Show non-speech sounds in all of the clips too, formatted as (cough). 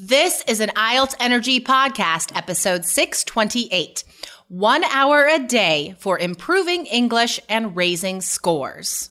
This is an IELTS Energy Podcast, episode 628. One hour a day for improving English and raising scores.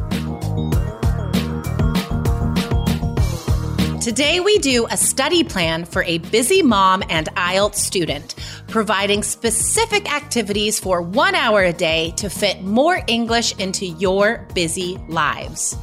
Today, we do a study plan for a busy mom and IELTS student, providing specific activities for one hour a day to fit more English into your busy lives.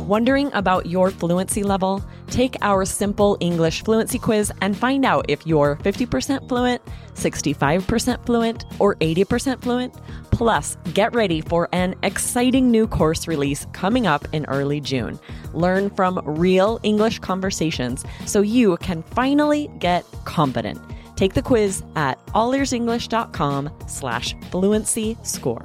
Wondering about your fluency level? Take our simple English fluency quiz and find out if you're 50% fluent, 65% fluent, or 80% fluent. Plus, get ready for an exciting new course release coming up in early June. Learn from real English conversations so you can finally get competent. Take the quiz at allearsenglish.com slash fluency score.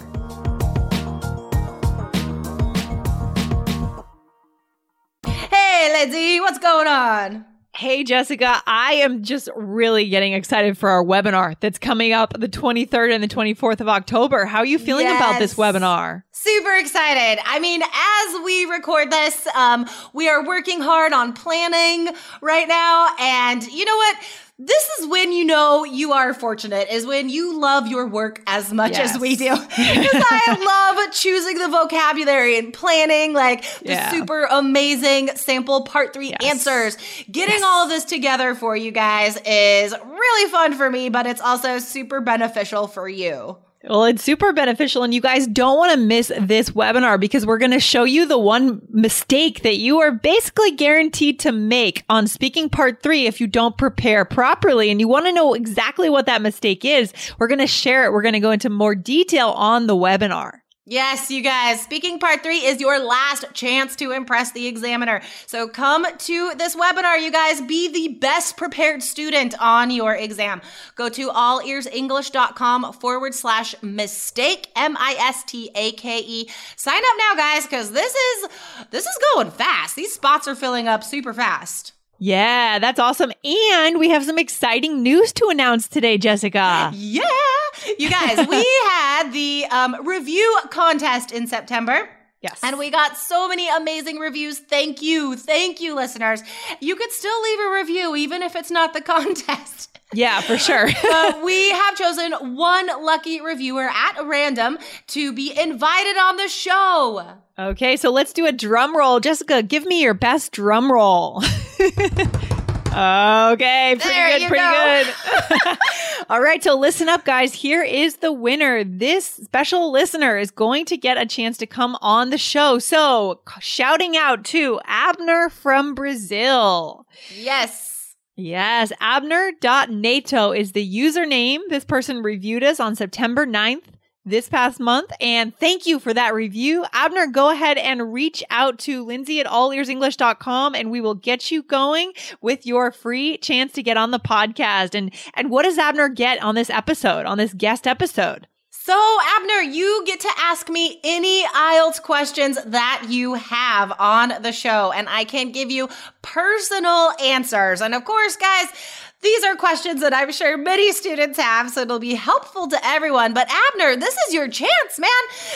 Hey, Lindsay, what's going on? Hey, Jessica, I am just really getting excited for our webinar that's coming up the 23rd and the 24th of October. How are you feeling yes. about this webinar? Super excited. I mean, as we record this, um, we are working hard on planning right now. And you know what? This is when you know you are fortunate is when you love your work as much yes. as we do because (laughs) i love choosing the vocabulary and planning like the yeah. super amazing sample part three yes. answers getting yes. all of this together for you guys is really fun for me but it's also super beneficial for you well, it's super beneficial and you guys don't want to miss this webinar because we're going to show you the one mistake that you are basically guaranteed to make on speaking part three if you don't prepare properly and you want to know exactly what that mistake is. We're going to share it. We're going to go into more detail on the webinar. Yes, you guys. Speaking part three is your last chance to impress the examiner. So come to this webinar, you guys. Be the best prepared student on your exam. Go to allearsenglish.com forward slash mistake, M I S T A K E. Sign up now, guys, because this is this is going fast. These spots are filling up super fast. Yeah, that's awesome. And we have some exciting news to announce today, Jessica. (laughs) Yeah. You guys, we (laughs) had the um, review contest in September. Yes. And we got so many amazing reviews. Thank you. Thank you, listeners. You could still leave a review, even if it's not the (laughs) contest. Yeah, for sure. uh, we have chosen one lucky reviewer at random to be invited on the show. Okay, so let's do a drum roll. Jessica, give me your best drum roll. (laughs) Okay, pretty there good, pretty go. good. (laughs) (laughs) All right, so listen up, guys. Here is the winner. This special listener is going to get a chance to come on the show. So, shouting out to Abner from Brazil. Yes. Yes, abner.nato is the username. This person reviewed us on September 9th this past month. And thank you for that review. Abner, go ahead and reach out to Lindsay at allearsenglish.com and we will get you going with your free chance to get on the podcast. And, and what does Abner get on this episode, on this guest episode? So, Abner, you get to ask me any IELTS questions that you have on the show, and I can give you personal answers. And of course, guys, these are questions that I'm sure many students have, so it'll be helpful to everyone. But Abner, this is your chance, man.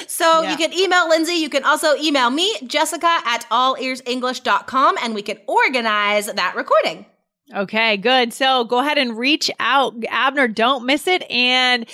So yeah. you can email Lindsay. You can also email me, Jessica at allearsenglish.com, and we can organize that recording. Okay, good. So go ahead and reach out. Abner, don't miss it. And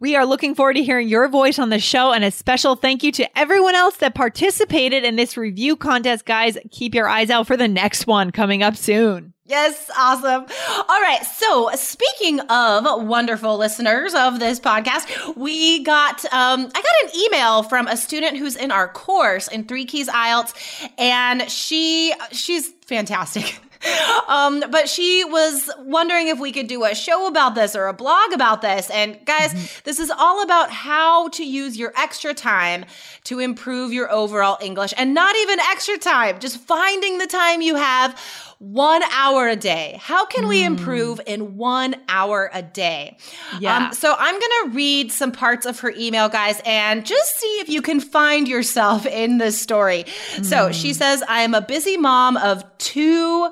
we are looking forward to hearing your voice on the show. And a special thank you to everyone else that participated in this review contest. Guys, keep your eyes out for the next one coming up soon. Yes, awesome. All right. So, speaking of wonderful listeners of this podcast, we got um, I got an email from a student who's in our course in Three Keys IELTS, and she she's fantastic. (laughs) (laughs) Um, but she was wondering if we could do a show about this or a blog about this. And guys, mm-hmm. this is all about how to use your extra time to improve your overall English and not even extra time, just finding the time you have one hour a day. How can we hmm. improve in one hour a day? Yeah. Um, so I'm going to read some parts of her email, guys, and just see if you can find yourself in this story. Mm. So she hmm. says, I am a busy mom of two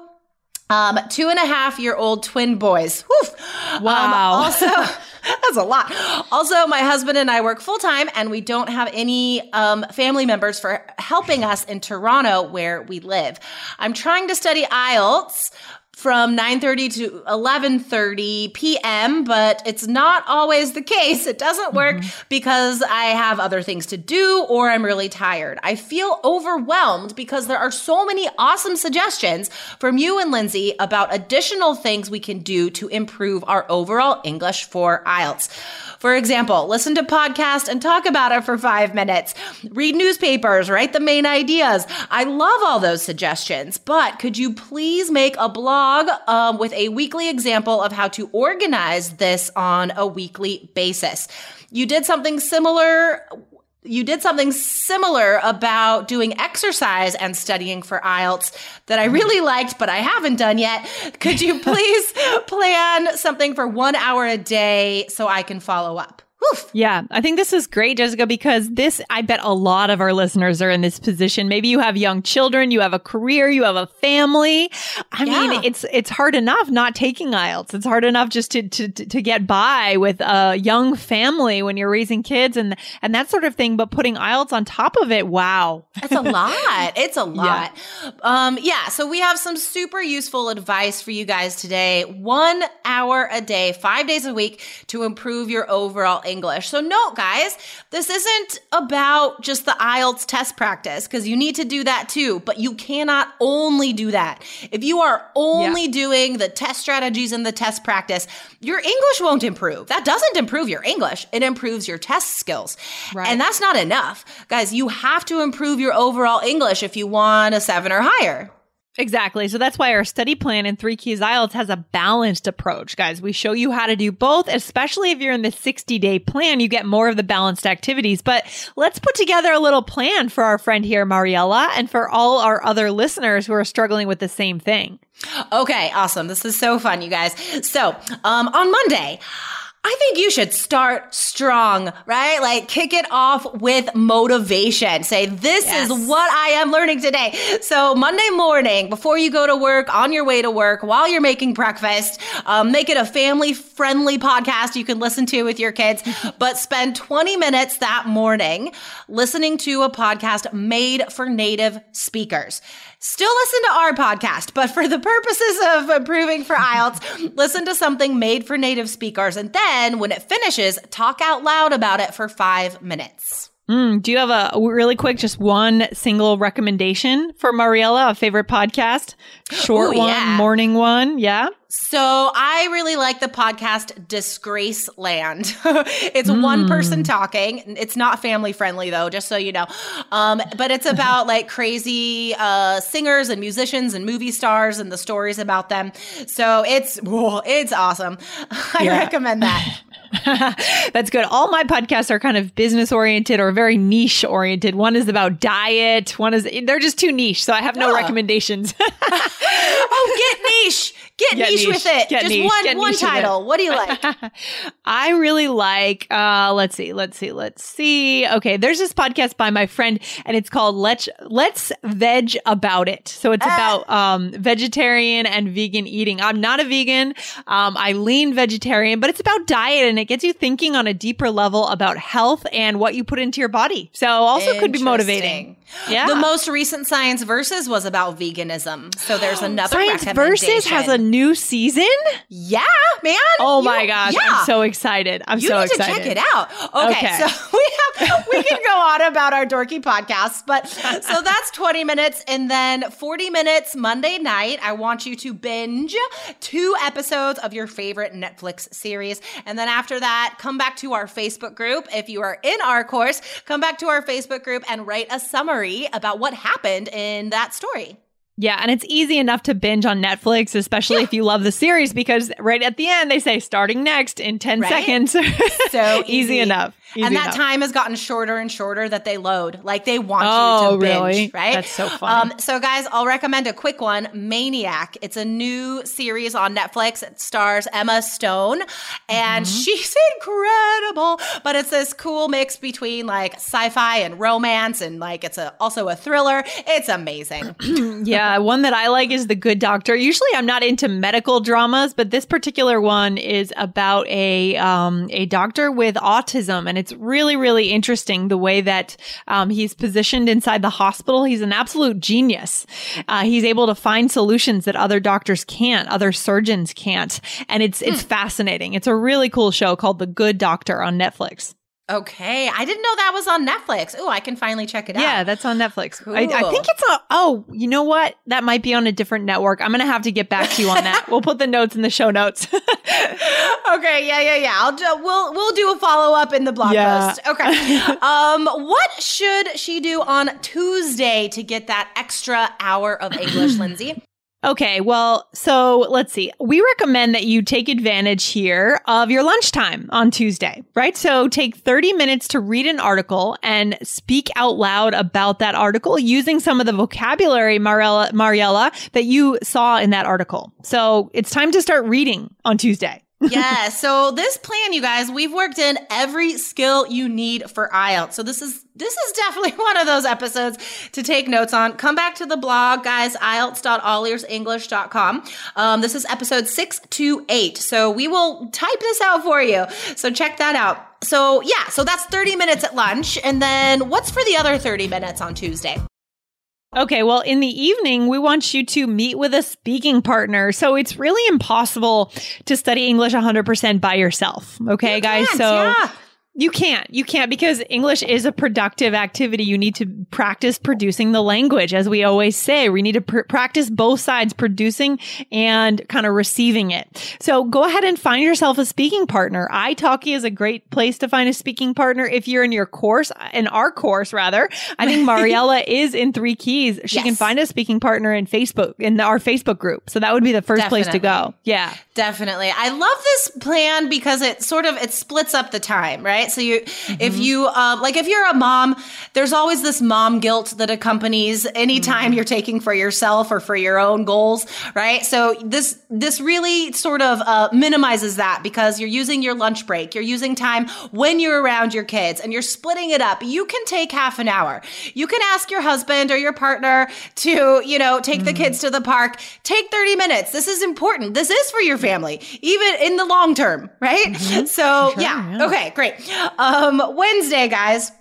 um, two and a half year old twin boys. Um, wow. Um, (laughs) also, that's a lot. Also, my husband and I work full time, and we don't have any um, family members for helping us in Toronto, where we live. I'm trying to study IELTS from 9:30 to 11:30 p.m., but it's not always the case. It doesn't work mm-hmm. because I have other things to do or I'm really tired. I feel overwhelmed because there are so many awesome suggestions from you and Lindsay about additional things we can do to improve our overall English for IELTS. For example, listen to podcasts and talk about it for 5 minutes. Read newspapers, write the main ideas. I love all those suggestions, but could you please make a blog blog um, with a weekly example of how to organize this on a weekly basis. You did something similar you did something similar about doing exercise and studying for IELTS that I really liked, but I haven't done yet. Could you (laughs) please plan something for one hour a day so I can follow up? Oof. Yeah, I think this is great, Jessica, because this, I bet a lot of our listeners are in this position. Maybe you have young children, you have a career, you have a family. I yeah. mean, it's it's hard enough not taking IELTS. It's hard enough just to, to to get by with a young family when you're raising kids and and that sort of thing. But putting IELTS on top of it, wow, That's a lot. (laughs) It's a lot. Yeah. Um, yeah. So we have some super useful advice for you guys today. One hour a day, five days a week to improve your overall English. So note, guys, this isn't about just the IELTS test practice because you need to do that too, but you cannot only do that. If you are only yeah. doing the test strategies and the test practice, your English won't improve. That doesn't improve your English. It improves your test skills. Right. And that's not enough. Guys, you have to improve your overall English if you want a seven or higher. Exactly. So that's why our study plan in Three Keys IELTS has a balanced approach, guys. We show you how to do both, especially if you're in the 60 day plan, you get more of the balanced activities. But let's put together a little plan for our friend here, Mariella, and for all our other listeners who are struggling with the same thing. Okay, awesome. This is so fun, you guys. So, um, on Monday, I think you should start strong, right? Like kick it off with motivation. Say, this yes. is what I am learning today. So Monday morning, before you go to work, on your way to work, while you're making breakfast, um, make it a family friendly podcast you can listen to with your kids, (laughs) but spend 20 minutes that morning listening to a podcast made for native speakers. Still listen to our podcast, but for the purposes of improving for IELTS, listen to something made for native speakers. And then when it finishes, talk out loud about it for five minutes. Mm, do you have a really quick, just one single recommendation for Mariella, a favorite podcast? Short Ooh, one, yeah. morning one. Yeah. So I really like the podcast Disgraceland. (laughs) it's mm. one person talking. It's not family friendly though, just so you know. Um, but it's (laughs) about like crazy uh, singers and musicians and movie stars and the stories about them. So it's whoa, it's awesome. (laughs) I yeah. recommend that. That's good. All my podcasts are kind of business oriented or very niche oriented. One is about diet. One is they're just too niche, so I have no oh. recommendations. oh, get niche. Get, get niche, niche, with it. Just niche, one one title. What do you like? (laughs) I really like uh let's see, let's see, let's see. Okay, there's this podcast by my friend and it's called Let's Let's Veg About It. So it's uh, about um vegetarian and vegan eating. I'm not a vegan. Um I lean vegetarian, but it's about diet and it gets you thinking on a deeper level about health and what you put into your body. So also could be motivating. Yeah. The most recent Science Versus was about veganism. So there's (gasps) another Science Versus has a new season? Yeah, man. Oh you, my gosh. Yeah. I'm so excited. I'm you so excited. to check it out. Okay, okay. So (laughs) we have we can go on about our dorky podcasts, but (laughs) so that's 20 minutes and then 40 minutes Monday night. I want you to binge two episodes of your favorite Netflix series. And then after that, come back to our Facebook group. If you are in our course, come back to our Facebook group and write a summary about what happened in that story. Yeah, and it's easy enough to binge on Netflix, especially if you love the series, because right at the end they say starting next in 10 Right? seconds. So (laughs) easy, easy. enough. Easy and that enough. time has gotten shorter and shorter that they load. Like they want Oh, you to binge, really? right? That's so fun. Um, so, guys, I'll recommend a quick one Maniac. It's a new series on Netflix. It stars Emma Stone, and Mm-hmm. she's incredible. But it's this cool mix between like sci fi and romance, and like it's a, also a thriller. It's amazing. (clears throat) yeah, one that I like is The Good Doctor. Usually I'm not into medical dramas, but this particular one is about a um, a doctor with autism and it's really really interesting the way that um, he's positioned inside the hospital. He's an absolute genius. Uh, he's able to find solutions that other doctors can't, other surgeons can't, and it's it's fascinating. It's a really cool show called The Good Doctor on Netflix. Okay. I didn't know that was on Netflix. Oh, I can finally check it out. Yeah, that's on Netflix. I, I think it's on. Oh, you know what? That might be on a different network. I'm gonna have to get back to you on that. (laughs) we'll put the notes in the show notes. (laughs) okay, yeah, yeah, yeah. I'll do, we'll we'll do a follow up in the blog Yeah. post. Okay. (laughs) um, what should she do on Tuesday to get that extra hour of English, (clears throat) Lindsay? Okay, well, so let's see. We recommend that you take advantage here of your lunchtime on Tuesday, right? So take 30 minutes to read an article and speak out loud about that article using some of the vocabulary, Mariella, Mariella, that you saw in that article. So it's time to start reading on Tuesday. Yeah. So this plan, you guys, we've worked in every skill you need for IELTS. So this is this is definitely (laughs) one of those episodes to take notes on. Come back to the blog, guys, IELTS.allearsenglish.com. Um, this is episode 628. So we will type this out for you. So check that out. So yeah, so that's 30 minutes at lunch. And then what's for the other 30 minutes on Tuesday? Okay, well, in the evening, we want you to meet with a speaking partner. So it's really impossible to study English 100% by yourself. Okay, You guys? So yeah. You can't. You can't because English is a productive activity. You need to practice producing the language. As we always say, we need to pr- practice both sides, producing and kind of receiving it. So go ahead and find yourself a speaking partner. iTalki is a great place to find a speaking partner. If you're in your course, in our course rather, I think (laughs) Mariella is in three keys. She can find a speaking partner in Facebook, in our Facebook group. So that would be the first place to go. Yeah. Definitely. I love this plan because it sort of it splits up the time, right? So you if you um like if you're a mom, there's always this mom guilt that accompanies any time you're taking for yourself or for your own goals, right? So this this really sort of uh, minimizes that because you're using your lunch break, you're using time when you're around your kids and you're splitting it up. You can take half an hour. You can ask your husband or your partner to, you know, take the kids to the park. Take 30 minutes. This is important. This is for your family, even in the long term, right? So, yeah. Okay, great. Um, Wednesday, guys.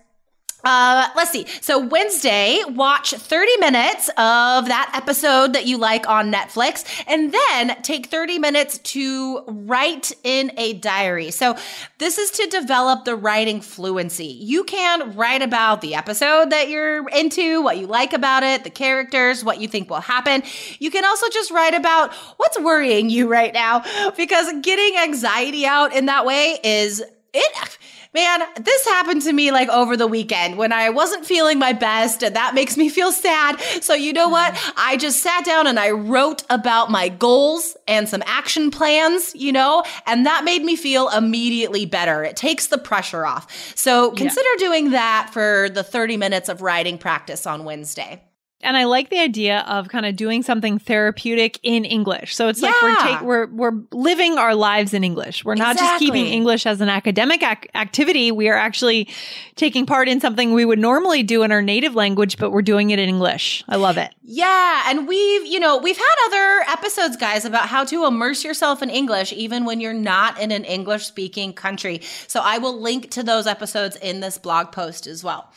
Uh, let's see. So Wednesday, watch 30 minutes of that episode that you like on Netflix, and then take 30 minutes to write in a diary. So this is to develop the writing fluency. You can write about the episode that you're into, what you like about it, the characters, what you think will happen. You can also just write about what's worrying you right now, because getting anxiety out in that way is it man this happened to me like over the weekend when i wasn't feeling my best and that makes me (laughs) feel sad. So you know what? I just sat down and i wrote about my goals and some action plans you know and that made me feel immediately better. It takes the pressure off. So consider doing that for the 30 minutes of writing practice on wednesday And I like the idea of kind of doing something therapeutic in English. So it's like we're Yeah. take, we're we're living our lives in English. We're not just keeping English as an academic ac- activity. We are actually taking part in something we would normally do in our native language, but we're doing it in English. I love it. Yeah, and we've, you know, we've had other episodes, guys, about how to immerse yourself in English even when you're not in an English speaking country. So I will link to those episodes in this blog post as well.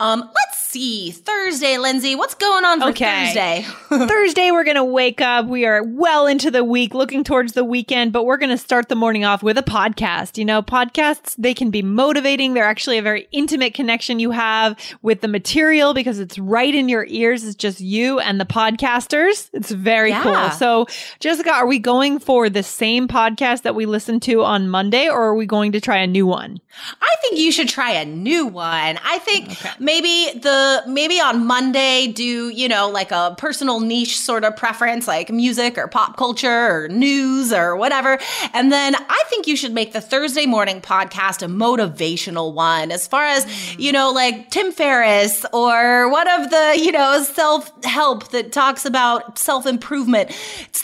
Um, let's see. Thursday, Lindsay, what's going on for Okay. Thursday? (laughs) Thursday, we're going to wake up. We are well into the week, looking towards the weekend, but we're going to start the morning off with a podcast. You know, podcasts, they can be motivating. They're actually a very intimate connection you have with the material because it's right in your ears. It's just you and the podcasters. It's very Yeah. cool. So, Jessica, are we going for the same podcast that we listened to on Monday or are we going to try a new one? I think you should try a new one. I think maybe the maybe on Monday do, you know, like a personal niche sort of preference, like music or pop culture or news or whatever. And then I think you should make the Thursday morning podcast a motivational one as far as, you know, like Tim Ferriss or one of the, you know, self help that talks about self improvement.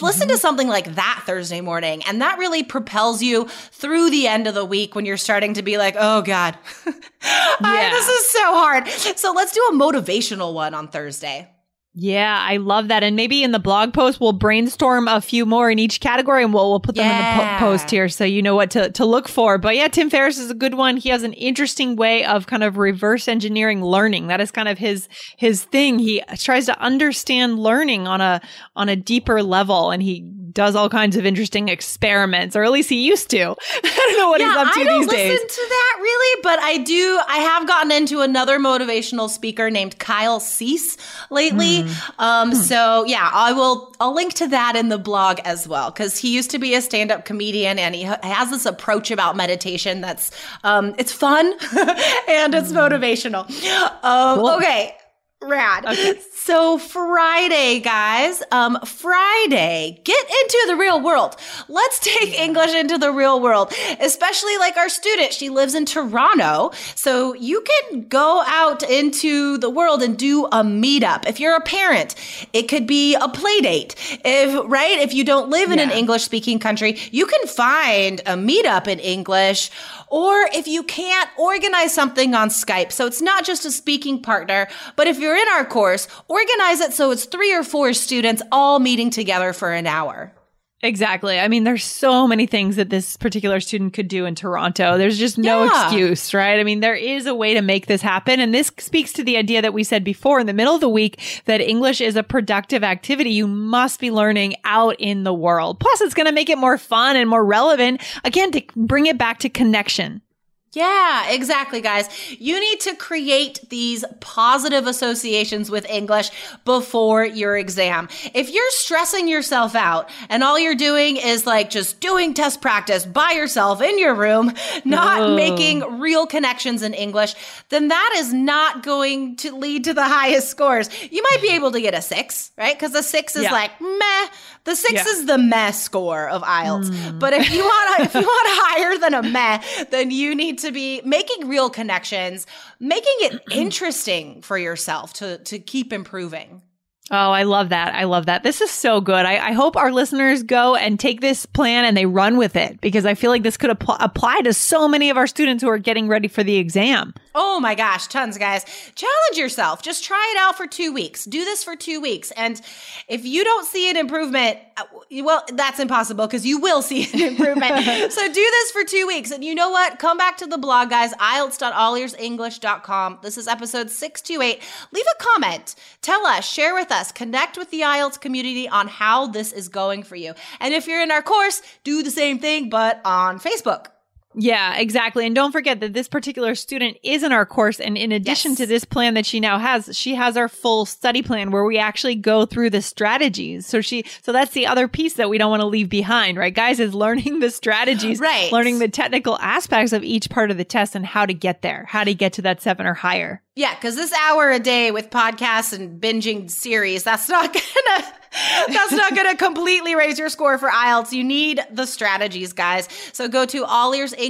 Listen to mm-hmm. something like that Thursday morning. And that really propels you through the end of the week when you're starting to be like, oh God, (laughs) (laughs) I- this is so hard. So let's do a motivational one on Thursday. Yeah, I love that. And maybe in the blog post, we'll brainstorm a few more in each category and we'll, we'll put them in the po- post here so you know what to, to look for. But yeah, Tim Ferriss is a good one. He has an interesting way of kind of reverse engineering learning. That is kind of his, his thing. He tries to understand learning on a, on a deeper level and he does all kinds of interesting experiments, or at least he used to. (laughs) I don't know what he's up to these days. I don't listen to that really, but I do. I have gotten into another motivational speaker named Kyle Cease lately. Hmm. Hmm. Um, so yeah, I will. I'll link to that in the blog as well because he used to be a stand-up comedian and he has this approach about meditation that's um, it's fun (laughs) and it's motivational. Um, Hmm. Cool. Okay. Rad. So Friday, guys, um, Friday, get into the real world. Let's take English into the real world, especially like our student. She lives in Toronto. So you can go out into the world and do a meetup. If you're a parent, it could be a play date. If, right? If you don't live in an English speaking country, you can find a meetup in English. Or if you can't organize something on Skype, so it's not just a speaking partner, but if you're in our course, organize it so it's three or four students all meeting together for an hour. Exactly. I mean, there's so many things that this particular student could do in Toronto. There's just no Yeah. excuse, right? I mean, there is a way to make this happen. And this speaks to the idea that we said before in the middle of the week that English is a productive activity. You must be learning out in the world. Plus, it's going to make it more fun and more relevant. Again, to bring it back to connection. Yeah, exactly, guys. You need to create these positive associations with English before your exam. If you're stressing yourself out and all you're doing is like just doing test practice by yourself in your room, not Ugh. making real connections in English, then that is not going to lead to the (laughs) highest scores. You might be (laughs) able to get a six, right? Because a six is Yeah. like meh. The six Yeah. is the meh score of IELTS. Mm. But if you (laughs) want if you want higher than a meh, then you need to be making real connections, making it (clears throat) interesting for yourself to to keep improving. Oh, I love that. I love that. This is so good. I, I hope our listeners go and take this plan and they run with it because I feel like this could apply, apply to so many of our students who are getting ready for the exam. Oh my gosh, tons, guys. Challenge yourself. Just try it out for two weeks. Do this for two weeks. And if you don't see an improvement, uh, well, that's impossible because you will see an (laughs) improvement. so do this for two weeks. And you know what? Come back to the blog, guys, IELTS.allearsenglish.com. This is episode 628. Leave a comment. Tell us, share with us, connect with the IELTS community on how this is going for you. And if you're in our course, do the same thing, but on Facebook. Yeah, exactly. And don't forget that this particular student is in our course. And in addition Yes. to this plan that she now has, she has our full study plan where we actually go through the strategies. So she, so that's the other piece that we don't want to leave behind, right? Guys, is learning the strategies, Right. learning the technical aspects of each part of the test and how to get there, how to get to that seven or higher. Yeah, because this hour a day with podcasts and binging series, that's not (laughs) gonna that's not gonna completely raise your score for IELTS. You need the strategies, guys. So go to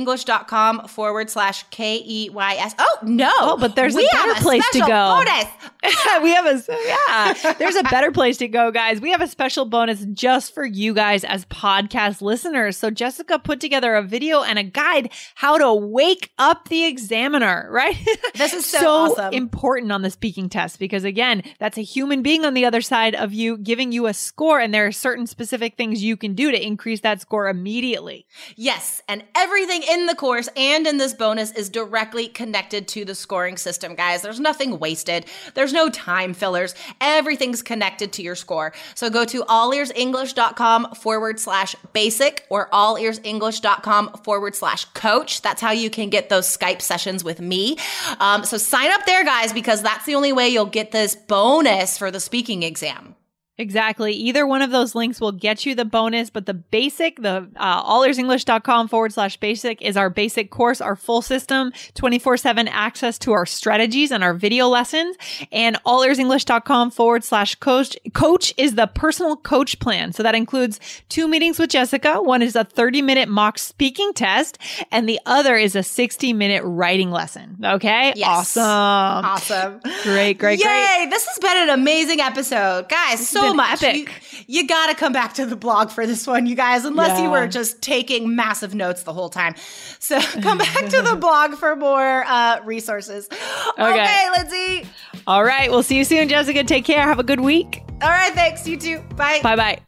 allearsenglish.com forward slash K E Y S. Oh no. Oh, but there's a better have place to go. Bonus. (laughs) we have a yeah. (laughs) There's a better place to go, guys. We have a special bonus just for you guys as podcast listeners. So Jessica put together a video and a guide how to wake up the examiner. (laughs) Right? This is so awesome. important on the speaking test because again, that's a human being on the other side of you giving you a score, and there are certain specific things you can do to increase that score immediately. Yes, and everything in the course and in this bonus is directly connected to the scoring system, guys. There's nothing wasted. There's no time fillers. Everything's connected to your score. So go to allearsenglish.com forward slash basic or allearsenglish.com forward slash coach. That's how you can get those Skype sessions with me. Um, so sign up there, guys, because that's the only way you'll get this bonus for the speaking exam. Exactly. Either one of those links will get you the bonus, but the basic, the uh, allearsenglish.com forward slash basic is our basic course, our full system, 24 7 access to our strategies and our video lessons. And allearsenglish.com forward slash coach. Coach is the personal coach plan. So that includes two meetings with Jessica. One is a 30 minute mock speaking test and the other is a 60 minute writing lesson. Okay. Yes. Awesome. Awesome. Great, great, Yay! great. Yay. This has been an amazing episode. Guys, so much. epic. You, you gotta come back to the blog for this one, you guys, unless you were just taking massive notes the whole time. So (laughs) come back to the blog for more uh, resources. Okay. Lindsay. All right. We'll see you soon, Jessica. Take care. Have a good week. All right, thanks. You too. Bye. Bye bye.